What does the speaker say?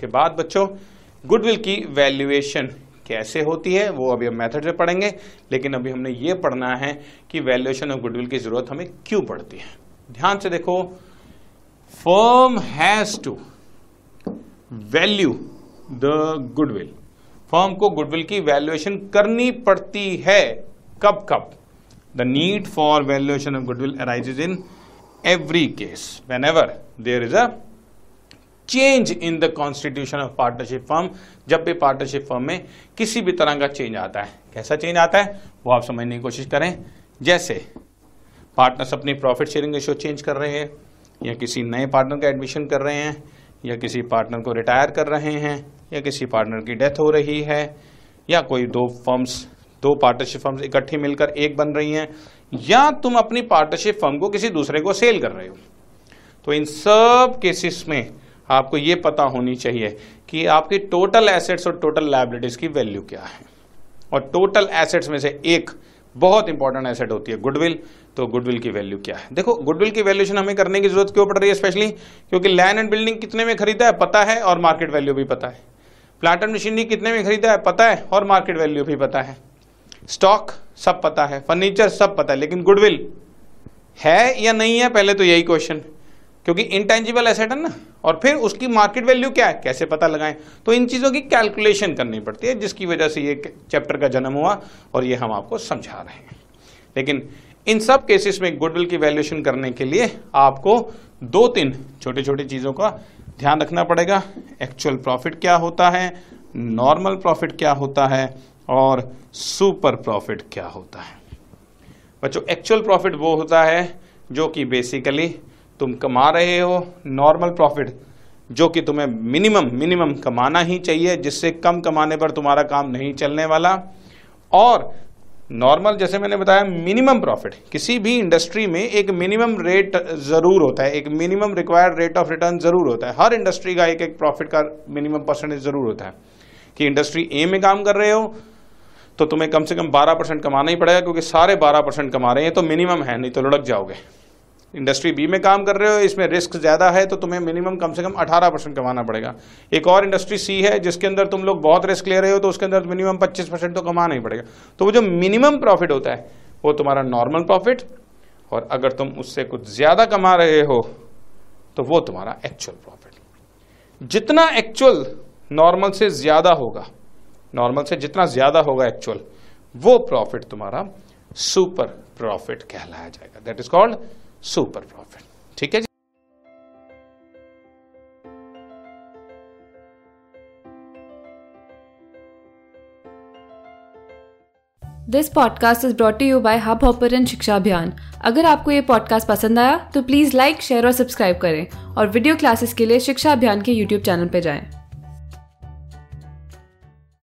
इसके बाद बच्चों गुडविल की वैल्यूएशन कैसे होती है, वो अभी हम मेथड से पढ़ेंगे, लेकिन अभी हमने ये पढ़ना है कि वैल्यूएशन ऑफ़ गुडविल की ज़रूरत हमें क्यों पड़ती है। ध्यान से देखो firm has to value the goodwill firm को गुडविल की वैल्यूएशन करनी पड़ती है। कब कब? The need for valuation of goodwill arises in every case whenever there is a change in the constitution of partnership firm जब भी पार्टनरशिप फर्म में किसी भी तरह का चेंज आता है, कैसा चेंज आता है, वो आप समझने की कोशिश करें। जैसे पार्टनर्स अपनी प्रॉफिट शेयरिंग रेशियो चेंज कर रहे हैं, या किसी नए पार्टनर का एडमिशन कर रहे हैं, या किसी पार्टनर को रिटायर कर रहे हैं, या किसी पार्टनर की डेथ हो रही है, या कोई दो फर्म्स दो पार्टनरशिप फर्म्स इकट्ठी मिलकर एक बन रही हैं, या तुम अपनी पार्टनरशिप फर्म को किसी दूसरे को सेल कर रहे हो। तो इन सब केसेस में आपको ये पता होनी चाहिए कि आपकी टोटल एसेट्स और टोटल लाइबिलिटीज की वैल्यू क्या है। और टोटल एसेट्स में से एक बहुत इंपॉर्टेंट एसेट होती है गुडविल तो गुडविल की वैल्यू क्या है? देखो गुडविल की वैल्यूशन हमें करने की ज़रूरत क्यों पड़ रही है स्पेशली क्योंकि लैंड एंड बिल्डिंग कितने में खरीदा है पता है और मार्केट वैल्यू भी पता है। प्लांट एंड मशीनरी कितने में खरीदा है पता है और मार्केट वैल्यू भी पता है। स्टॉक सब पता है फर्नीचर सब पता है, लेकिन गुडविल है या नहीं है? पहले तो यही क्वेश्चन क्योंकि इंटेंजिबल एसेट है ना, और फिर उसकी मार्केट वैल्यू क्या है? कैसे पता लगाएँ? तो इन चीज़ों की कैलकुलेशन करनी पड़ती है, जिसकी वजह से ये चैप्टर का जन्म हुआ, और ये हम आपको समझा रहे हैं। लेकिन इन सब केसेस में गुडविल की वैल्यूएशन करने के लिए आपको दो तीन छोटी छोटी चीज़ों का ध्यान रखना पड़ेगा। एक्चुअल प्रॉफिट क्या होता है नॉर्मल प्रॉफिट क्या होता है, और सुपर प्रॉफिट क्या होता है। बच्चों एक्चुअल प्रॉफिट वो होता है जो कि बेसिकली तुम कमा रहे हो नॉर्मल प्रॉफिट जो कि तुम्हें मिनिमम मिनिमम कमाना ही चाहिए, जिससे कम कमाने पर तुम्हारा काम नहीं चलने वाला। और नॉर्मल जैसे मैंने बताया मिनिमम प्रॉफिट किसी भी इंडस्ट्री में एक मिनिमम रेट ज़रूर होता है, एक minimum required rate of return ज़रूर होता है। हर इंडस्ट्री का एक एक प्रॉफिट का मिनिमम परसेंटेज ज़रूर होता है। कि इंडस्ट्री ए में काम कर रहे हो तो तुम्हें कम से कम 12 परसेंट कमाना ही पड़ेगा, क्योंकि सारे 12 परसेंट कमा रहे हैं तो मिनिमम है, नहीं तो लुढ़क जाओगे। इंडस्ट्री बी में काम कर रहे हो, इसमें रिस्क ज़्यादा है तो तुम्हें मिनिमम कम से कम 18 परसेंट कमाना पड़ेगा। एक और इंडस्ट्री सी है, जिसके अंदर तुम लोग बहुत रिस्क ले रहे हो तो उसके अंदर मिनिमम 25 परसेंट तो कमाना ही पड़ेगा। तो वो जो मिनिमम प्रॉफिट होता है, वो तुम्हारा नॉर्मल प्रॉफिट, और अगर तुम उससे कुछ ज़्यादा कमा रहे हो तो वो तुम्हारा एक्चुअल प्रॉफिट जितना एक्चुअल नॉर्मल से ज़्यादा होगा नॉर्मल से जितना ज़्यादा होगा एक्चुअल वो प्रॉफिट तुम्हारा सुपर प्रॉफिट कहलाया जाएगा। That is called super profit. ठीक है जी? This podcast is brought you by Hubhopper Shiksha Abhiyan अगर आपको ये पॉडकास्ट पसंद आया तो प्लीज़ लाइक शेयर और सब्सक्राइब करें और वीडियो क्लासेस के लिए शिक्षा अभियान के यूट्यूब चैनल पर जाएँ।